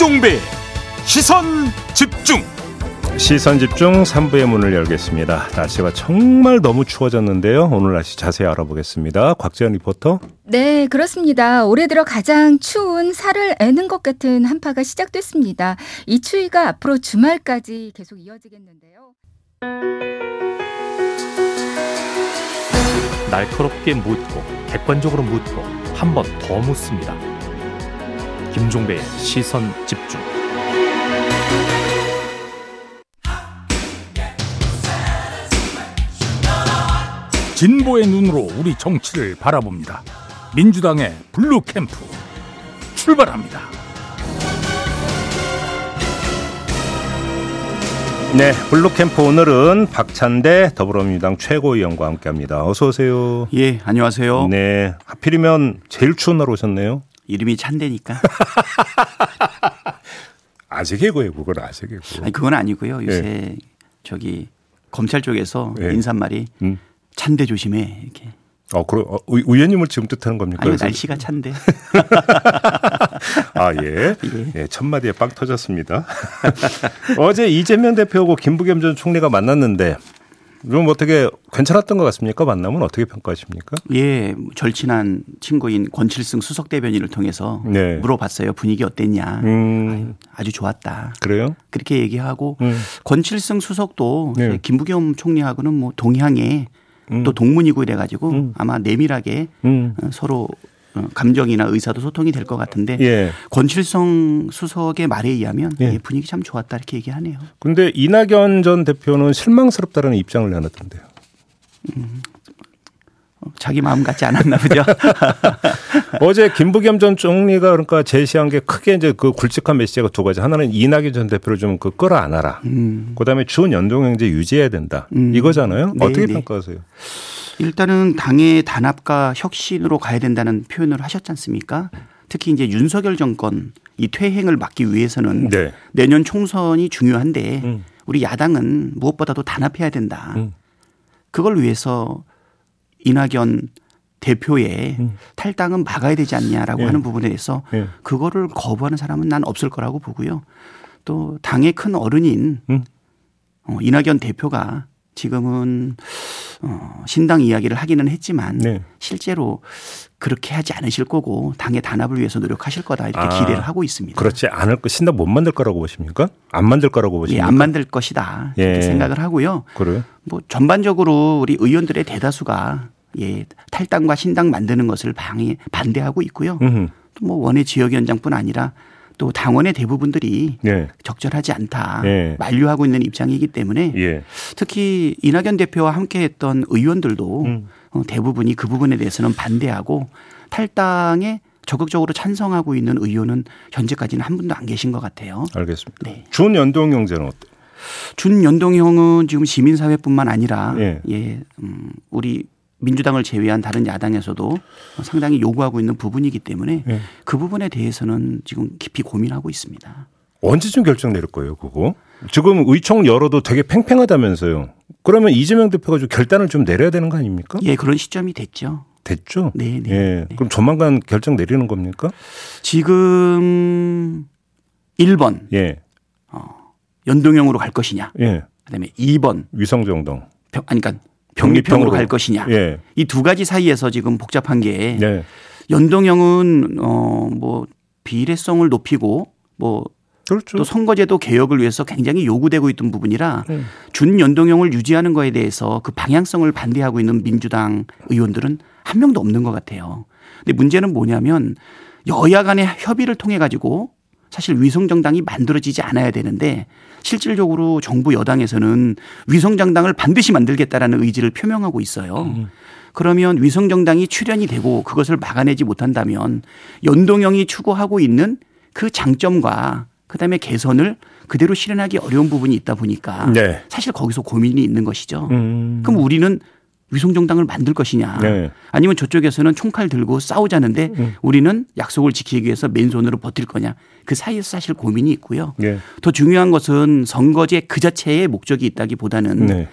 김종배 시선 집중 시선 집중 3부의 문을 열겠습니다. 날씨가 정말 너무 추워졌는데요. 오늘 날씨 자세히 알아보겠습니다. 곽재현 리포터. 네, 그렇습니다. 올해 들어 가장 추운 살을 애는 것 같은 한파가 시작됐습니다. 이 추위가 앞으로 주말까지 계속 이어지겠는데요. 날카롭게 묻고 객관적으로 묻고 한 번 더 묻습니다. 김종배의 시선 집중. 진보의 눈으로 우리 정치를 바라봅니다. 민주당의 블루 캠프 출발합니다. 네, 블루 캠프 오늘은 박찬대 더불어민주당 최고위원과 함께합니다. 어서 오세요. 예, 안녕하세요. 네, 하필이면 제일 추운 날 오셨네요. 이름이 찬대니까. 아재 개고예요, 그건 아재 개고. 아니 그건 아니고요. 요새 저기 검찰 쪽에서 예. 인사말이 음. 찬대 조심해 이렇게. 어, 그럼 어, 의- 의원님을 지금 뜻하는 겁니까? 아니 날씨가 찬대. 아, 예. 예. 예, 첫 마디에 빵 터졌습니다. 어제 이재명 대표하고 김부겸 전 총리가 만났는데 좀 어떻게 괜찮았던 것 같습니까? 만남은 어떻게 평가하십니까? 예, 절친한 친구인 권칠승 수석 대변인을 통해서 네. 물어봤어요. 분위기 어땠냐. 음, 아주 좋았다. 그래요? 그렇게 얘기하고 음. 권칠승 수석도 네. 김부겸 총리하고는 뭐 동향에 음. 또 동문이고 이래가지고 음. 아마 내밀하게 음. 어, 서로 어, 감정이나 의사도 소통이 될 것 같은데 예. 권칠성 수석의 말에 의하면 예. 예, 분위기 참 좋았다 이렇게 얘기하네요. 근데 이낙연 전 대표는 실망스럽다는 입장을 내놨던데요. 어, 자기 마음 같지 않았나 보죠. 어제 김부겸 전 총리가 그러니까 제시한 게 크게 이제 그 굵직한 메시지가 두 가지. 하나는 이낙연 전 대표를 좀 그 끌어안아라. 음. 그다음에 준 연동형제 유지해야 된다. 음. 이거잖아요. 네, 어떻게 네. 평가하세요? 일단은 당의 단합과 혁신으로 가야 된다는 표현을 하셨지 않습니까? 특히 이제 윤석열 정권 이 퇴행을 막기 위해서는 네. 내년 총선이 중요한데 음. 우리 야당은 무엇보다도 단합해야 된다. 음. 그걸 위해서 이낙연 대표의 음. 탈당은 막아야 되지 않냐라고 예. 하는 부분에 대해서 예. 그거를 거부하는 사람은 난 없을 거라고 보고요. 또 당의 큰 어른인 음. 어, 이낙연 대표가 지금은 어, 신당 이야기를 하기는 했지만 네. 실제로 그렇게 하지 않으실 거고 당의 단합을 위해서 노력하실 거다 이렇게 아, 기대를 하고 있습니다. 그렇지 않을 거 신당 못 만들 거라고 보십니까? 안 만들 거라고 예, 보십니까? 안 만들 것이다 이렇게 예. 생각을 하고요. 그래요? 뭐 전반적으로 우리 의원들의 대다수가 예, 탈당과 신당 만드는 것을 방해 반대하고 있고요. 음. 또뭐 원외 지역위원장뿐 아니라 또 당원의 대부분들이 예. 적절하지 않다 예. 만류하고 있는 입장이기 때문에 예. 특히 이낙연 대표와 함께했던 의원들도 음. 어, 대부분이 그 부분에 대해서는 반대하고 탈당에 적극적으로 찬성하고 있는 의원은 현재까지는 한 분도 안 계신 것 같아요. 알겠습니다. 네. 준 연동 형제는 어때? 준연동형은 지금 시민사회뿐만 아니라 예. 예, 음, 우리 민주당을 제외한 다른 야당에서도 상당히 요구하고 있는 부분이기 때문에 예. 그 부분에 대해서는 지금 깊이 고민하고 있습니다. 언제쯤 결정 내릴 거예요, 그거? 지금 의총 열어도 되게 팽팽하다면서요. 그러면 이재명 대표가 좀 결단을 좀 내려야 되는 거 아닙니까? 예, 그런 시점이 됐죠. 됐죠? 네, 네. 예. 그럼 조만간 결정 내리는 겁니까? 지금 1번 예. 연동형으로 갈 것이냐. 예. 그다음에 2번 위성정동. 병, 아니 그러니까 병립형으로 갈 것이냐. 예. 이두 가지 사이에서 지금 복잡한 게 네. 연동형은 어뭐 비례성을 높이고 뭐 그렇죠. 또 선거제도 개혁을 위해서 굉장히 요구되고 있던 부분이라 음. 준연동형을 유지하는 거에 대해서 그 방향성을 반대하고 있는 민주당 의원들은 한 명도 없는 것 같아요. 근데 문제는 뭐냐면 여야 간의 협의를 통해 가지고 사실 위성정당이 만들어지지 않아야 되는데 실질적으로 정부 여당에서는 위성정당을 반드시 만들겠다라는 의지를 표명하고 있어요. 그러면 위성정당이 출연이 되고 그것을 막아내지 못한다면 연동형이 추구하고 있는 그 장점과 그다음에 개선을 그대로 실현하기 어려운 부분이 있다 보니까 네. 사실 거기서 고민이 있는 것이죠. 음. 그럼 우리는 위성정당을 만들 것이냐 네. 아니면 저쪽에서는 총칼 들고 싸우자는데 음. 우리는 약속을 지키기 위해서 맨손으로 버틸 거냐 그 사이에서 사실 고민이 있고요. 예. 더 중요한 것은 선거제 그 자체의 목적이 있다기보다는 네.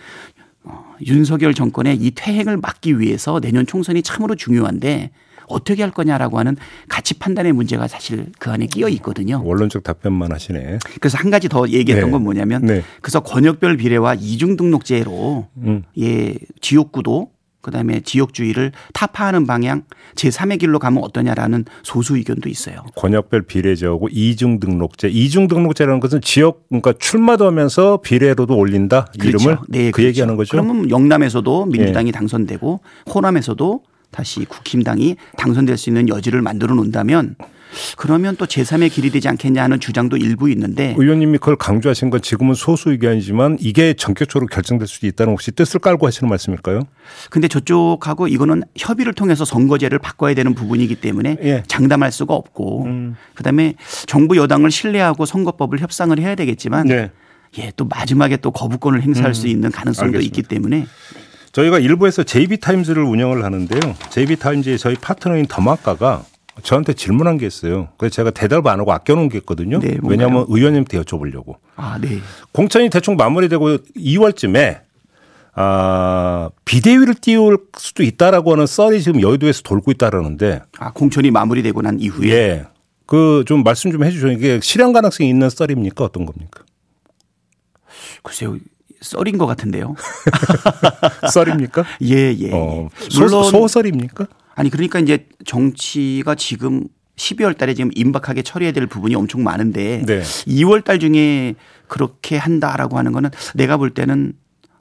윤석열 정권의 이 퇴행을 막기 위해서 내년 총선이 참으로 중요한데 어떻게 할 거냐라고 하는 가치 판단의 문제가 사실 그 안에 끼어 있거든요. 원론적 답변만 하시네. 그래서 한 가지 더 얘기했던 네. 건 뭐냐면 네. 그래서 권역별 비례와 이중 등록제로 음. 예 지역구도 그다음에 지역주의를 타파하는 방향 제3의 길로 가면 어떠냐라는 소수 의견도 있어요. 권역별 비례제하고 이중 등록제. 이중 등록제라는 것은 지역 그러니까 출마도 하면서 비례로도 올린다 이름을 네, 그 얘기하는 거죠. 예. 그러면 영남에서도 민주당이 당선되고 호남에서도 다시 국힘당이 당선될 수 있는 여지를 만들어 놓는다면 그러면 또 제3의 길이 되지 않겠냐 하는 주장도 일부 있는데 의원님이 그걸 강조하신 건 지금은 소수 의견이지만 이게 전격적으로 결정될 수도 있다는 혹시 뜻을 깔고 하시는 말씀일까요? 근데 저쪽하고 이거는 협의를 통해서 선거제를 바꿔야 되는 부분이기 때문에 예. 장담할 수가 없고 음. 그다음에 정부 여당을 신뢰하고 선거법을 협상을 해야 되겠지만 네. 예, 또 마지막에 또 거부권을 행사할 수 있는 가능성도 음. 알겠습니다. 있기 때문에 저희가 일부에서 JB타임즈를 운영을 하는데요. JB타임즈의 저희 파트너인 더마카가 저한테 질문한 게 있어요. 그래서 제가 대답 안 하고 아껴놓은 게 있거든요. 네? 왜냐하면 의원님한테 여쭤보려고. 아, 네. 공천이 대충 마무리되고 2월쯤에 아, 비대위를 띄울 수도 있다라고 하는 썰이 지금 여의도에서 돌고 있다라는데 아, 공천이 마무리되고 난 이후에 예. 그 좀 말씀 좀 해주죠. 이게 실현 가능성이 있는 썰입니까? 어떤 겁니까? 글쎄요. 썰인 것 같은데요. 썰입니까? 예, 예. 어, 물론 소, 소설입니까? 아니 그러니까 이제 정치가 지금 12월 달에 지금 임박하게 처리해야 될 부분이 엄청 많은데 네. 2월 달 중에 그렇게 한다라고 하는 거는 내가 볼 때는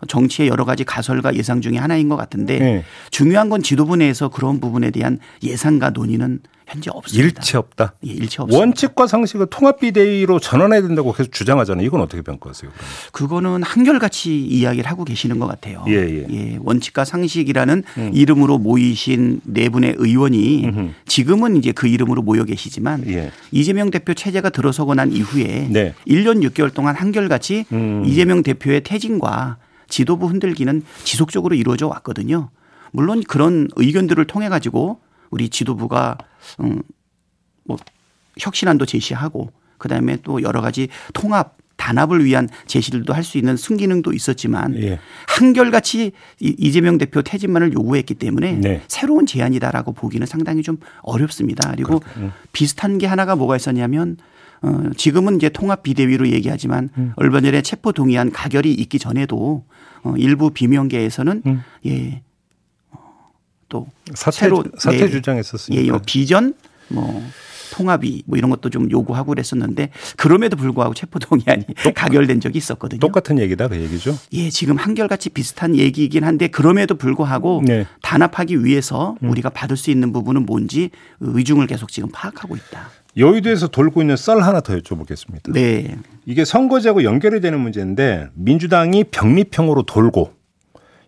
정치의 여러 가지 가설과 예상 중에 하나인 것 같은데 네. 중요한 건 지도부 내에서 그런 부분에 대한 예상과 논의는 현재 없습니다. 일체 없다. 예, 일체 없습니다. 원칙과 상식을 통합 비대위로 전환해야 된다고 계속 주장하잖아요. 이건 어떻게 평가하세요? 그거는 한결같이 이야기를 하고 계시는 것 같아요. 예, 예. 원칙과 상식이라는 이름으로 모이신 네 분의 의원이 음흠. 지금은 이제 그 이름으로 모여 계시지만 예. 이재명 대표 체제가 들어서고 난 이후에 네. 1년 6개월 동안 한결같이 음. 이재명 대표의 퇴진과 지도부 흔들기는 지속적으로 이루어져 왔거든요. 물론 그런 의견들을 통해 가지고 우리 지도부가 음, 뭐 혁신안도 제시하고 그다음에 또 여러 가지 통합 단합을 위한 제시들도 할 수 있는 순기능도 있었지만 예. 한결같이 이- 이재명 대표 퇴진만을 요구했기 때문에 네. 새로운 제안이다라고 보기는 상당히 좀 어렵습니다. 그리고 음. 비슷한 게 하나가 뭐가 있었냐면 어, 지금은 이제 통합 비대위로 얘기하지만 음. 얼마 전에 체포 동의안 가결이 있기 전에도 어, 일부 비명계에서는 음. 예. 어, 또 사퇴 새로 사퇴 네. 주장했었으니까. 예, 뭐 비전 뭐 통합이 뭐 이런 것도 좀 요구하고 그랬었는데 그럼에도 불구하고 체포 동의안이 가결된 적이 있었거든요. 똑같은 얘기다 그 얘기죠. 예, 지금 한결같이 비슷한 얘기이긴 한데 그럼에도 불구하고 네. 음. 단합하기 위해서 우리가 받을 수 있는 부분은 뭔지 의중을 계속 지금 파악하고 있다. 여의도에서 돌고 있는 썰 하나 더 여쭤보겠습니다. 네. 이게 선거제하고 연결이 되는 문제인데 민주당이 병립형으로 돌고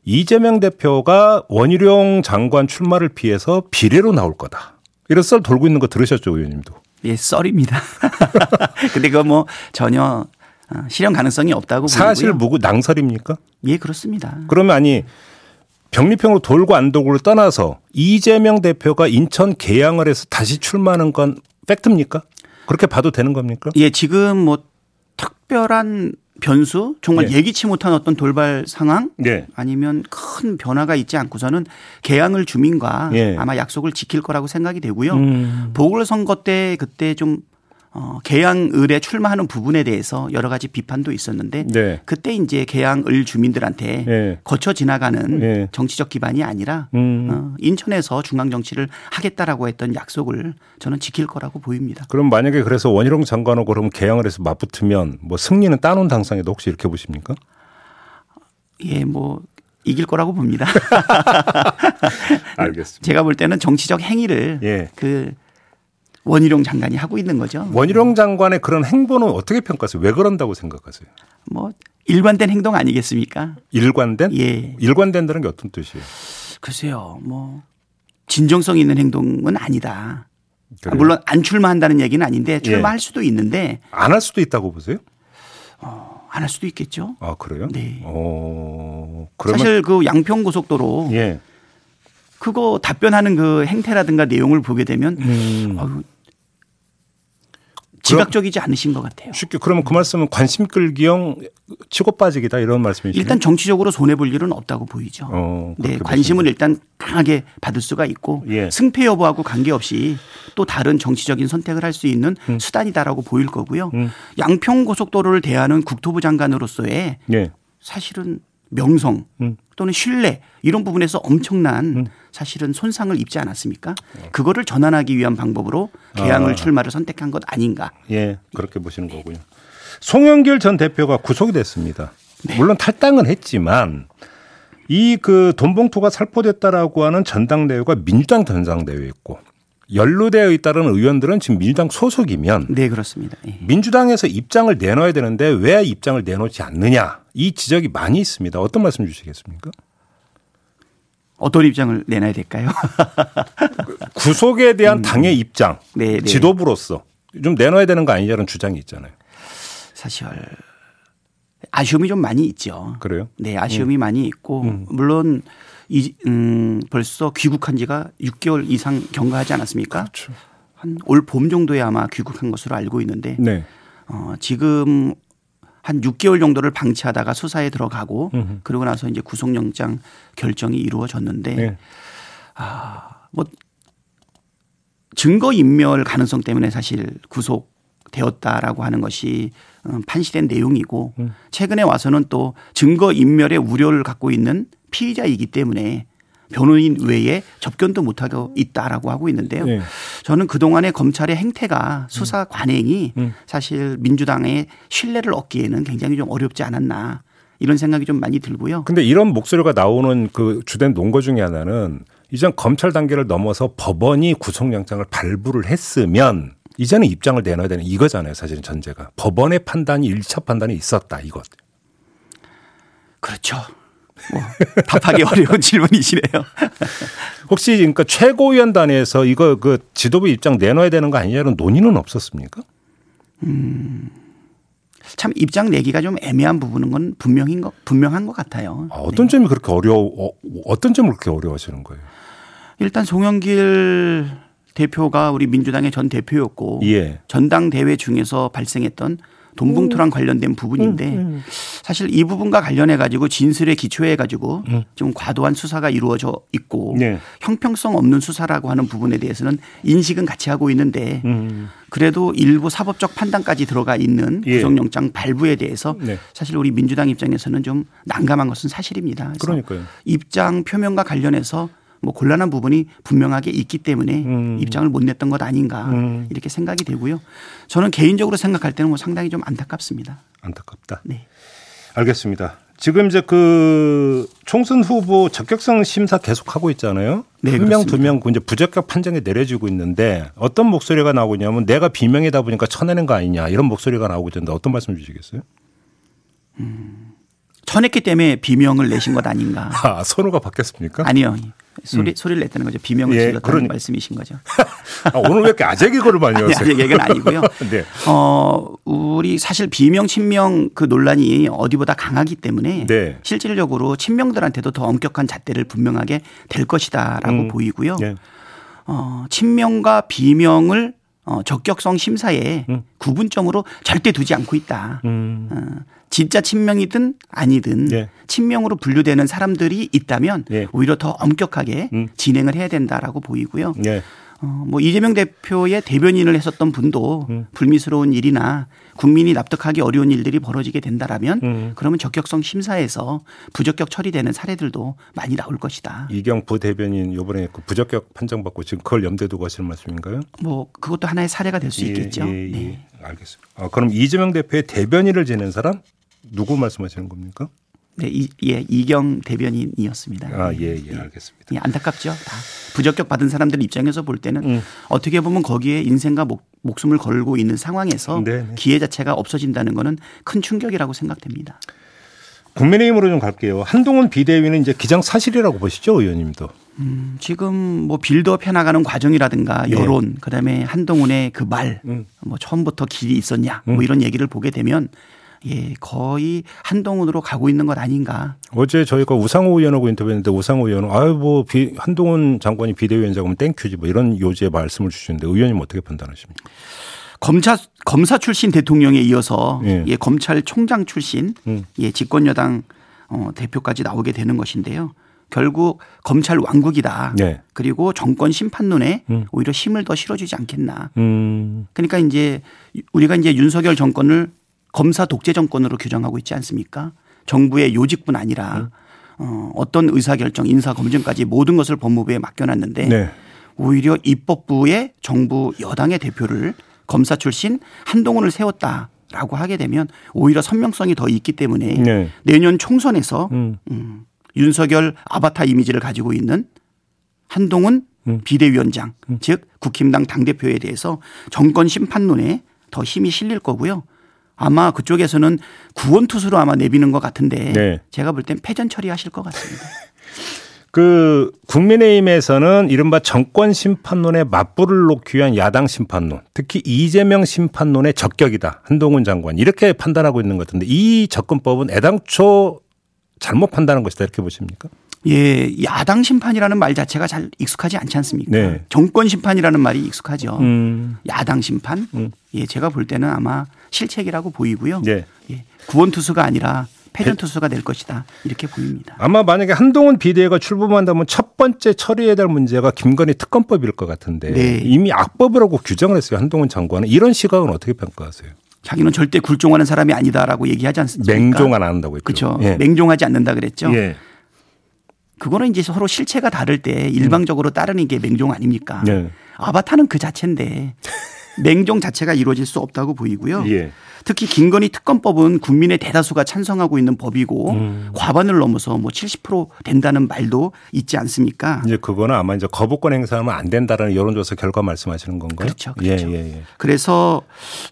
이재명 대표가 원희룡 장관 출마를 피해서 비례로 나올 거다. 이런 썰 돌고 있는 거 들으셨죠, 의원님도? 예, 썰입니다. 근데 그거 뭐 전혀 어, 실현 가능성이 없다고 사실 보고요. 무구 낭설입니까? 예, 그렇습니다. 그러면 아니 병립형으로 돌고 안 돌고를 떠나서 이재명 대표가 인천 개항을 해서 다시 출마하는 건 팩트입니까? 그렇게 봐도 되는 겁니까? 예, 지금 뭐 특별한 변수, 정말 예. 예기치 못한 어떤 돌발 상황 네. 아니면 큰 변화가 있지 않고서는 개항을 주민과 예. 아마 약속을 지킬 거라고 생각이 되고요. 음. 보궐선거 때 그때 좀 어, 개항을에 출마하는 부분에 대해서 여러 가지 비판도 있었는데 네. 그때 이제 개항을 주민들한테 예. 거쳐 지나가는 예. 정치적 기반이 아니라 음. 어, 인천에서 중앙 정치를 하겠다라고 했던 약속을 저는 지킬 거라고 보입니다. 그럼 만약에 그래서 원희룡 장관하고 그러면 개항을 해서 맞붙으면 뭐 승리는 따놓은 당상에도 혹시 이렇게 보십니까? 예, 뭐 이길 거라고 봅니다. 알겠습니다. 제가 볼 때는 정치적 행위를 예. 그 원희룡 장관이 하고 있는 거죠. 원희룡 장관의 그런 행보는 어떻게 평가하세요? 왜 그런다고 생각하세요? 뭐 일관된 행동 아니겠습니까? 일관된? 예. 일관된다는 게 어떤 뜻이에요? 글쎄요, 뭐 진정성 있는 행동은 아니다. 그래요? 예. 물론 안 출마한다는 얘기는 아닌데 출마할 수도 있는데 안 할 수도 있다고 보세요? 안할 수도 있겠죠. 아 그래요? 네. 어 그러면 사실 그 양평 고속도로 예. 그거 답변하는 그 행태라든가 내용을 보게 되면 음. 아유, 지각적이지 않으신 것 같아요. 쉽게 그러면 그 말씀은 관심 끌기형 치고 빠지기다 이런 말씀이시죠? 일단 정치적으로 손해 볼 일은 없다고 보이죠. 어, 네, 관심을 일단 강하게 받을 수가 있고 예. 승패 여부하고 관계없이 또 다른 정치적인 선택을 할 수 있는 음. 수단이다라고 보일 거고요. 양평 고속도로를 대하는 국토부 장관으로서의 예. 사실은 명성 음. 또는 신뢰 이런 부분에서 엄청난 사실은 손상을 입지 않았습니까? 그거를 전환하기 위한 방법으로 개항을 아. 출마를 선택한 것 아닌가. 예, 그렇게 보시는 거고요. 송영길 전 대표가 구속이 됐습니다. 네. 물론 탈당은 했지만 이 그 돈봉투가 살포됐다라고 하는 전당대회가 민주당 전당대회였고 연루되어 있다는 의원들은 지금 민주당 소속이면 네 그렇습니다. 예. 민주당에서 입장을 내놔야 되는데 왜 입장을 내놓지 않느냐 이 지적이 많이 있습니다. 어떤 말씀 주시겠습니까? 어떤 입장을 내놔야 될까요? 구속에 대한 당의 입장, 음. 네, 네. 지도부로서 좀 내놔야 되는 거 아니냐는 주장이 있잖아요. 사실 아쉬움이 좀 많이 있죠. 그래요? 네, 아쉬움이 음. 많이 있고 물론 이 음, 벌써 귀국한 지가 6개월 이상 경과하지 않았습니까? 그렇죠. 한올 봄 정도에 아마 귀국한 것으로 알고 있는데 네. 어, 지금 한 6개월 정도를 방치하다가 수사에 들어가고 음흠. 그러고 나서 이제 구속영장 결정이 이루어졌는데 네. 뭐 증거 인멸 가능성 때문에 사실 구속 되었다라고 하는 것이 음, 판시된 내용이고 음. 최근에 와서는 또 증거 인멸의 우려를 갖고 있는 피의자이기 때문에 변호인 외에 접견도 못하고 있다라고 하고 있는데요. 네. 저는 그동안의 검찰의 행태가 수사 관행이 음. 사실 민주당의 신뢰를 얻기에는 굉장히 좀 어렵지 않았나 이런 생각이 좀 많이 들고요. 근데 이런 목소리가 나오는 그 주된 논거 중에 하나는 이전 검찰 단계를 넘어서 법원이 구속영장을 발부를 했으면 이제는 입장을 내놔야 되는 이거잖아요. 사실은 전제가. 법원의 판단이 일차 판단이 있었다. 이것. 그렇죠. 뭐 답하기 어려운 질문이시네요. 혹시 그러니까 최고위원단에서 이거 그 지도부 입장 내놔야 되는 거 아니냐는 논의는 없었습니까? 참 입장 내기가 좀 애매한 부분은 건 분명인 것 분명한 것 같아요. 아, 어떤 점이 그렇게 어려워, 어, 어떤 점을 그렇게 어려워하시는 거예요? 일단 송영길 대표가 우리 민주당의 전 대표였고 예. 전당대회 중에서 발생했던 돈봉투랑 관련된 부분인데 사실 이 부분과 관련해 가지고 진술에 기초해 가지고 좀 과도한 수사가 이루어져 있고 네. 형평성 없는 수사라고 하는 부분에 대해서는 인식은 같이 하고 있는데 음. 그래도 일부 사법적 판단까지 들어가 있는 예. 구속영장 발부에 대해서 네. 사실 우리 민주당 입장에서는 좀 난감한 것은 사실입니다. 그러니까요. 입장 표명과 관련해서 뭐 곤란한 부분이 분명하게 있기 때문에 음. 입장을 못 냈던 것 아닌가 음. 이렇게 생각이 되고요. 저는 개인적으로 생각할 때는 뭐 상당히 좀 안타깝습니다. 안타깝다. 네. 알겠습니다. 지금 이제 그 총선 후보 적격성 심사 계속 하고 있잖아요. 네, 한 명, 그렇습니다. 두명 이제 부적격 판정이 내려지고 있는데 어떤 목소리가 나오고 있냐면 내가 비명이다 보니까 쳐내는 거 아니냐 이런 목소리가 나오고 있는데 어떤 말씀 주시겠어요? 쳐냈기 때문에 비명을 내신 것 아닌가. 아, 선호가 바뀌었습니까? 아니요. 소리, 소리를 냈다는 거죠. 비명을 예, 질렀다는 그러니- 말씀이신 거죠. 아, 오늘 왜 이렇게 아재 개그를 많이 하세요? 아니, 얘기는 아니고요. 네. 어, 우리 사실 비명, 친명 그 논란이 어디보다 강하기 때문에 네. 실질적으로 친명들한테도 더 엄격한 잣대를 분명하게 될 것이다라고 음. 보이고요. 예. 어, 친명과 비명을 어, 적격성 심사에 음. 구분점으로 절대 두지 않고 있다. 음. 어, 진짜 친명이든 아니든 예. 친명으로 분류되는 사람들이 있다면 예. 오히려 더 엄격하게 음. 진행을 해야 된다라고 보이고요. 예. 어, 뭐 이재명 대표의 대변인을 했었던 분도 음. 불미스러운 일이나 국민이 납득하기 어려운 일들이 벌어지게 된다라면 음. 그러면 적격성 심사에서 부적격 처리되는 사례들도 많이 나올 것이다. 이경 부대변인 요번에 그 부적격 판정받고 지금 그걸 염두에 두고 하시는 말씀인가요? 뭐 그것도 하나의 사례가 될수 있겠죠. 예, 예, 네. 알겠습니다. 아, 그럼 이재명 대표의 대변인을 지낸 사람 누구 말씀하시는 겁니까? 네, 이, 예, 이경 대변인이었습니다. 아, 예, 예, 알겠습니다. 예, 안타깝죠. 다 부적격 받은 사람들 입장에서 볼 때는 음. 어떻게 보면 거기에 인생과 목, 목숨을 걸고 있는 상황에서 네, 네. 기회 자체가 없어진다는 것은 큰 충격이라고 생각됩니다. 국민의힘으로 좀 갈게요. 한동훈 비대위는 이제 기장 사실이라고 보시죠, 의원님도. 음, 지금 뭐 빌드업 해나가는 과정이라든가 여론, 그다음에 한동훈의 그 말, 음. 뭐 처음부터 길이 있었냐, 뭐 이런 얘기를 보게 되면 예, 거의 한동훈으로 가고 있는 것 아닌가. 어제 저희가 우상호 의원하고 인터뷰했는데 우상호 의원은 아유 뭐 비, 한동훈 장관이 비대위원장이면 땡큐지 뭐 이런 요지의 말씀을 주시는데 의원님 어떻게 판단하십니까? 검사 검사 출신 대통령에 이어서 예. 예, 검찰총장 출신 음. 예, 집권 여당 어, 대표까지 나오게 되는 것인데요. 결국 검찰 왕국이다. 네. 그리고 정권 심판론에 음. 오히려 힘을 더 실어주지 않겠나. 음. 그러니까 이제 우리가 이제 윤석열 정권을 검사 독재 정권으로 규정하고 있지 않습니까? 정부의 요직뿐 아니라 어, 어떤 의사결정, 인사 검증까지 모든 것을 법무부에 맡겨놨는데 네. 오히려 입법부의 정부 여당의 대표를 검사 출신 한동훈을 세웠다 라고 하게 되면 오히려 선명성이 더 있기 때문에 네. 내년 총선에서 음. 음, 윤석열 아바타 이미지를 가지고 있는 한동훈 음. 비대위원장 즉 국힘당 당대표에 대해서 정권 심판론에 더 힘이 실릴 거고요. 아마 그쪽에서는 구원 투수로 아마 내비는 것 같은데 네. 제가 볼 땐 패전 처리하실 것 같습니다. 그 국민의힘에서는 이른바 정권 심판론에 맞불을 놓기 위한 야당 심판론, 특히 이재명 심판론의 적격이다. 한동훈 장관 이렇게 판단하고 있는 것 같은데 이 접근법은 애당초 잘못 판단한 것이다 이렇게 보십니까? 예, 야당 심판이라는 말 자체가 잘 익숙하지 않지 않습니까? 네. 정권 심판이라는 말이 익숙하죠. 음. 야당 심판? 음. 예, 제가 볼 때는 아마 실책이라고 보이고요. 예. 예, 구원 투수가 아니라 패전 투수가 될 것이다. 이렇게 보입니다. 아마 만약에 한동훈 비대위가 출범한다면 첫 번째 처리해야 될 문제가 김건희 특검법일 것 같은데 네. 이미 악법이라고 규정을 했어요. 한동훈 장관은 이런 시각은 어떻게 평가하세요? 자기는 절대 굴종하는 사람이 아니다라고 얘기하지 않습니까? 맹종 안 한다고 했죠. 그렇죠. 예. 맹종하지 않는다 그랬죠. 예. 그거는 이제 서로 실체가 다를 때 일방적으로 따르는 게 맹종 아닙니까? 예. 아바타는 그 자체인데 맹종 자체가 이루어질 수 없다고 보이고요. 예. 특히 김건희 특검법은 국민의 대다수가 찬성하고 있는 법이고 음. 과반을 넘어서 뭐 70% 된다는 말도 있지 않습니까? 이제 그거는 아마 이제 거부권 행사하면 안 된다라는 여론조사 결과 말씀하시는 건가요? 그렇죠, 그렇죠. 예, 예, 예. 그래서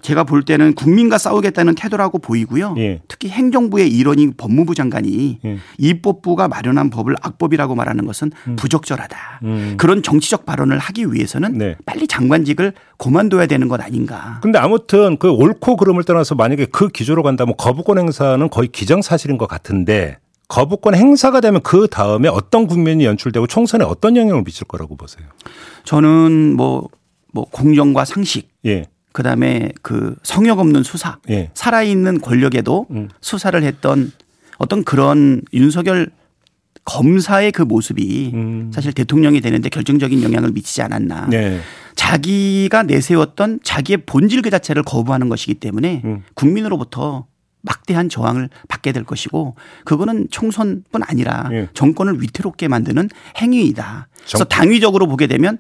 제가 볼 때는 국민과 싸우겠다는 태도라고 보이고요. 예. 특히 행정부의 일원인 법무부 장관이 예. 입법부가 마련한 법을 악법이라고 말하는 것은 부적절하다. 음. 그런 정치적 발언을 하기 위해서는 네. 빨리 장관직을 그만둬야 되는 것 아닌가. 근데 아무튼 그 옳고 그름을 떠나서 만약에 그 기조로 간다면 거부권 행사는 거의 기정사실인 것 같은데 거부권 행사가 되면 그 다음에 어떤 국면이 연출되고 총선에 어떤 영향을 미칠 거라고 보세요? 저는 뭐, 뭐 공정과 상식, 예. 그 다음에 그 성역 없는 수사, 예. 살아있는 권력에도 음. 수사를 했던 어떤 그런 윤석열 검사의 그 모습이 음. 사실 대통령이 되는데 결정적인 영향을 미치지 않았나. 네. 자기가 내세웠던 자기의 본질 그 자체를 거부하는 것이기 때문에 음. 국민으로부터 막대한 저항을 받게 될 것이고 그거는 총선뿐 아니라 예. 정권을 위태롭게 만드는 행위이다. 그래서 정- 당위적으로 보게 되면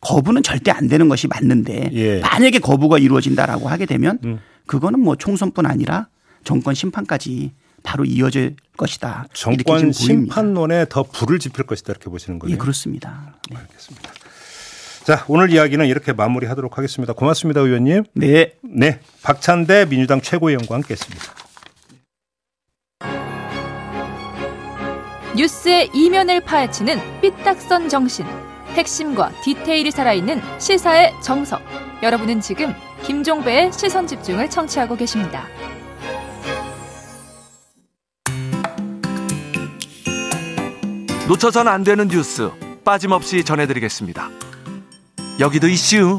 거부는 절대 안 되는 것이 맞는데 예. 만약에 거부가 이루어진다라고 하게 되면 음. 그거는 뭐 총선뿐 아니라 정권 심판까지 바로 이어질 것이다. 정권. 심판론에 더 불을 지필 것이다 이렇게 보시는 거예요. 예, 그렇습니다. 네. 알겠습니다. 자, 오늘 이야기는 이렇게 마무리하도록 하겠습니다. 고맙습니다, 의원님. 네. 네, 박찬대 민주당 최고위 원과 함께 했습니다. 뉴스의 이면을 파헤치는 삐딱선 정신. 핵심과 디테일이 살아있는 시사의 정석. 여러분은 지금 김종배의 시선 집중을 청취하고 계십니다. 놓쳐선 안 되는 뉴스 빠짐없이 전해드리겠습니다. 여기도 이슈.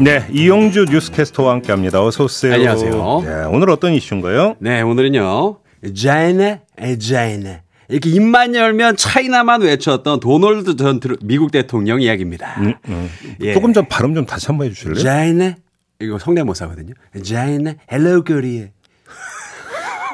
네, 이용주 뉴스캐스터와 함께합니다. 어서 오세요. 안녕하세요. 네, 오늘 어떤 이슈인가요? 네, 오늘은요. 자이네, 자이네. 이렇게 입만 열면 차이나만 외쳤던 도널드 전 미국 대통령 이야기입니다. 음, 음. 예. 조금 전 발음 좀 다시 한번 해주실래요? China, 이거 성대모사거든요. China, hello Korea.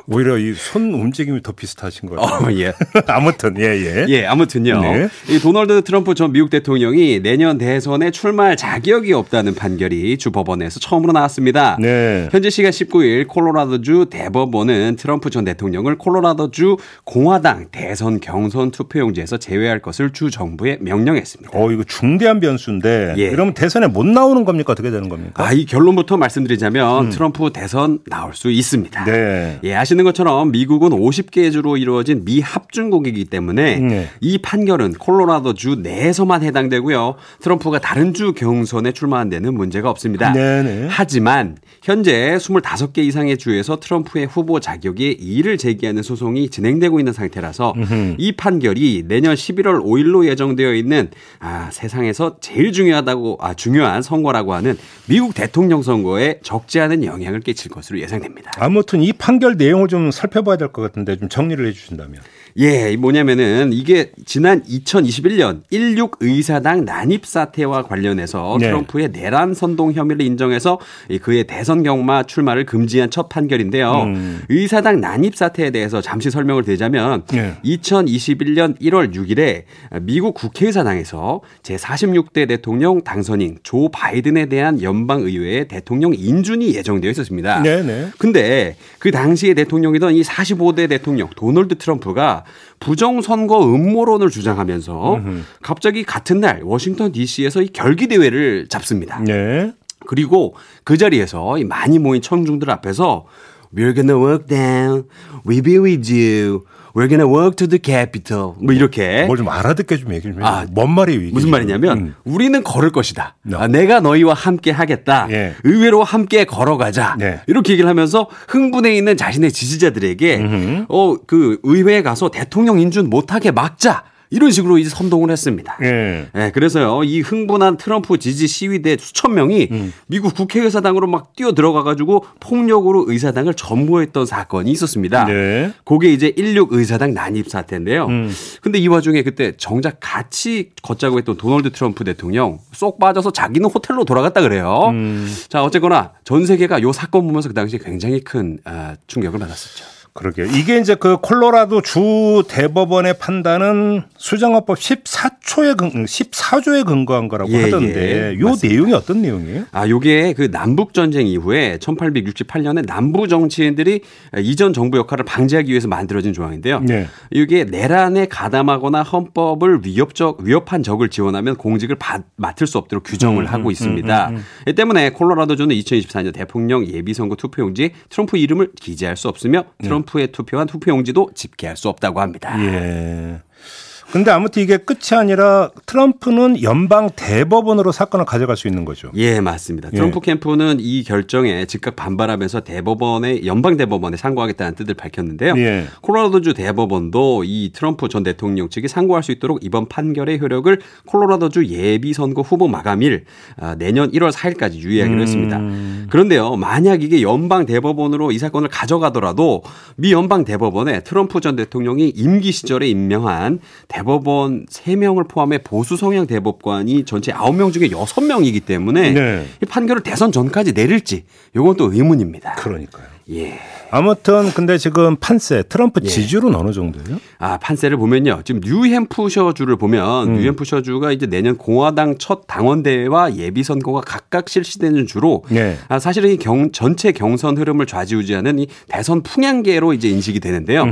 오히려 이 손 움직임이 더 비슷하신 거예요. 어, 예. 아무튼 예 예. 예, 아무튼요. 네. 이 도널드 트럼프 전 미국 대통령이 내년 대선에 출마할 자격이 없다는 판결이 주 법원에서 처음으로 나왔습니다. 네. 현지 시간 19일 콜로라도주 대법원은 트럼프 전 대통령을 콜로라도주 공화당 대선 경선 투표용지에서 제외할 것을 주 정부에 명령했습니다. 어 이거 중대한 변수인데 예. 이러면 대선에 못 나오는 겁니까 어떻게 되는 겁니까? 아, 이 결론부터 말씀드리자면 트럼프 대선 나올 수 있습니다. 네. 예, 아시는 아시는 것처럼 미국은 50개 주로 이루어진 미 합중국이기 때문에 네. 이 판결은 콜로라도 주 내에서만 해당되고요. 트럼프가 다른 주 경선에 출마한 데는 문제가 없습니다. 네네. 하지만 현재 25개 이상의 주에서 트럼프의 후보 자격에 이의를 제기하는 소송이 진행되고 있는 상태라서 이 판결이 내년 11월 5일로 예정되어 있는 아, 세상에서 제일 중요하다고 아, 중요한 선거라고 하는 미국 대통령 선거에 적지 않은 영향을 끼칠 것으로 예상됩니다. 아무튼 이 판결 내용을 좀 살펴봐야 될 것 같은데 좀 정리를 해 주신다면. 예, 이 뭐냐면은 이게 지난 2021년 16 의사당 난입 사태와 관련해서 네. 트럼프의 내란 선동 혐의를 인정해서 이 그의 대선 경마 출마를 금지한 첫 판결인데요. 음. 의사당 난입 사태에 대해서 잠시 설명을 드리자면 네. 2021년 1월 6일에 미국 국회의사당에서 제46대 대통령 당선인 조 바이든에 대한 연방 의회의 대통령 인준이 예정되어 있었습니다. 네 네. 근데 그 당시에 대통령이던 이 45대 대통령 도널드 트럼프가 부정선거 음모론을 주장하면서 갑자기 같은 날 워싱턴 DC에서 이 결기 대회를 잡습니다. 네. 그리고 그 자리에서 이 많이 모인 청중들 앞에서 We're gonna walk down, we'll be with you, we're gonna walk to the Capitol. 뭐 이렇게 뭘 좀 알아듣게 좀 얘기 좀 해. 아, 뭔 말이에요 이게? 무슨 말이냐면 음. 우리는 걸을 것이다. 네. 아, 내가 너희와 함께 하겠다. 예. 의외로 함께 걸어가자. 네. 이렇게 얘기를 하면서 흥분해 있는 자신의 지지자들에게 어그 의회에 가서 대통령 인준 못하게 막자. 이런 식으로 이제 선동을 했습니다. 예. 예, 그래서요, 이 흥분한 트럼프 지지 시위대 수천 명이 음. 미국 국회의사당으로 막 뛰어 들어가가지고 폭력으로 의사당을 점거했던 사건이 있었습니다. 네. 그게 이제 16 의사당 난입 사태인데요. 음. 근데 이 와중에 그때 정작 같이 걷자고 했던 도널드 트럼프 대통령 쏙 빠져서 자기는 호텔로 돌아갔다 그래요. 음. 자, 어쨌거나 전 세계가 요 사건 보면서 그 당시에 굉장히 큰 아, 충격을 받았었죠. 그러게요. 이게 이제 그 콜로라도 주 대법원의 판단은 수정헌법 14초에 근 14조에 근거한 거라고 예, 하던데 예. 요 맞습니다. 내용이 어떤 내용이에요? 아, 요게 그 남북 전쟁 이후에 1868년에 남부 정치인들이 이전 정부 역할을 방지하기 위해서 만들어진 조항인데요. 네. 이게 내란에 가담하거나 헌법을 위협적 위협한 적을 지원하면 공직을 받- 맡을 수 없도록 규정을 음, 하고 있습니다. 이 때문에 콜로라도주는 2024년 대통령 예비 선거 투표용지에 트럼프 이름을 기재할 수 없으며 트럼프 의 투표한 투표용지도 집계할 수 없다고 합니다. 예. 근데 아무튼 이게 끝이 아니라 트럼프는 연방 대법원으로 사건을 가져갈 수 있는 거죠. 예, 맞습니다. 트럼프 캠프는 이 결정에 즉각 반발하면서 대법원에 연방 대법원에 상고하겠다는 뜻을 밝혔는데요. 예. 콜로라도주 대법원도 이 트럼프 전 대통령 측이 상고할 수 있도록 이번 판결의 효력을 콜로라도주 예비 선거 후보 마감일 아, 내년 1월 4일까지 유예하기로 했습니다. 그런데요, 만약 이게 연방 대법원으로 이 사건을 가져가더라도 미 연방 대법원에 트럼프 전 대통령이 임기 시절에 임명한 대법원 3명을 포함해 보수 성향 대법관이 전체 9명 중에 6명이기 때문에 네. 이 판결을 대선 전까지 내릴지 이건 또 의문입니다. 그러니까요. 예. 아무튼 근데 지금 판세 트럼프 예. 지지율은 어느 정도예요? 아, 판세를 보면요. 지금 뉴햄프셔주를 보면 음. 뉴햄프셔주가 이제 내년 공화당 첫 당원대회와 예비선거가 각각 실시되는 주로 네. 아, 사실은 이 경, 전체 경선 흐름을 좌지우지하는 이 대선 풍향계로 이제 인식이 되는데요.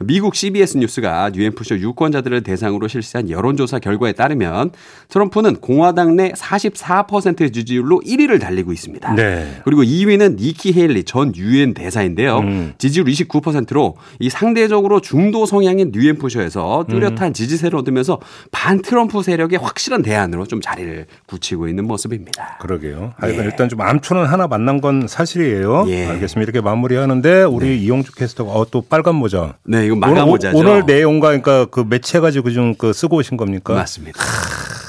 미국 CBS 뉴스가 뉴햄프셔 유권자들을 대상으로 실시한 여론조사 결과에 따르면 트럼프는 공화당 내 44%의 지지율로 1위를 달리고 있습니다. 네. 그리고 2위는 니키 헤일리 전 유엔 대사인데요. 음. 지지율 29%로 이 상대적으로 중도 성향인 뉴햄프셔에서 뚜렷한 지지세를 얻으면서 반 트럼프 세력의 확실한 대안으로 좀 자리를 굳히고 있는 모습입니다. 그러게요. 하여간 일단 좀 암초는 하나 만난 건 사실이에요. 예. 알겠습니다. 이렇게 마무리하는데 우리 이용주 캐스터가 어, 또 빨간 모자. 네, 이거 MAGA 모자죠. 오늘, 오늘 내용과 그러니까 그 매치해가지고 좀그 쓰고 오신 겁니까? 맞습니다.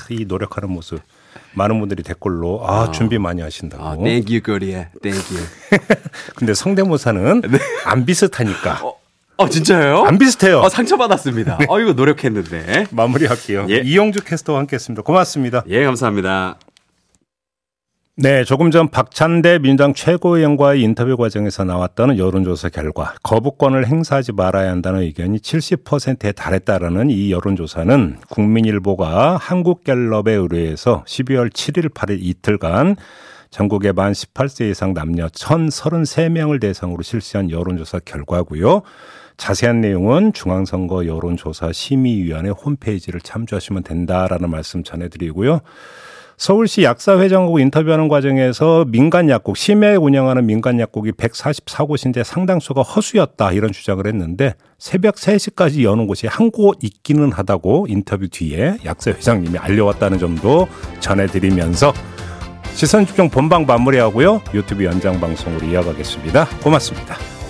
이 노력하는 모습. 많은 분들이 댓글로 아, 준비 많이 하신다고. 아, thank you Korea thank you. 근데 성대모사는 안 비슷하니까. 네. 어, 진짜요? 안 비슷해요. 어, 상처받았습니다. 어, 이거 노력했는데. 마무리할게요. 예. 이영주 캐스터와 함께 했습니다. 고맙습니다. 예, 감사합니다. 네, 조금 전 박찬대 민주당 최고위원과의 인터뷰 과정에서 나왔던 여론조사 결과 거부권을 행사하지 말아야 한다는 의견이 70%에 달했다라는 이 여론조사는 국민일보가 한국갤럽에 의뢰해서 12월 7일, 8일 이틀간 전국의 만 18세 이상 남녀 1,033명을 대상으로 실시한 여론조사 결과고요. 자세한 내용은 중앙선거 여론조사 심의위원회 홈페이지를 참조하시면 된다라는 말씀 전해드리고요. 서울시 약사회장하고 인터뷰하는 과정에서 민간 약국, 심야에 운영하는 민간 약국이 144곳인데 상당수가 허수였다 이런 주장을 했는데 새벽 3시까지 여는 곳이 한 곳 있기는 하다고 인터뷰 뒤에 약사회장님이 알려왔다는 점도 전해드리면서 시선 집중 본방 마무리하고요. 유튜브 연장 방송으로 이어가겠습니다. 고맙습니다.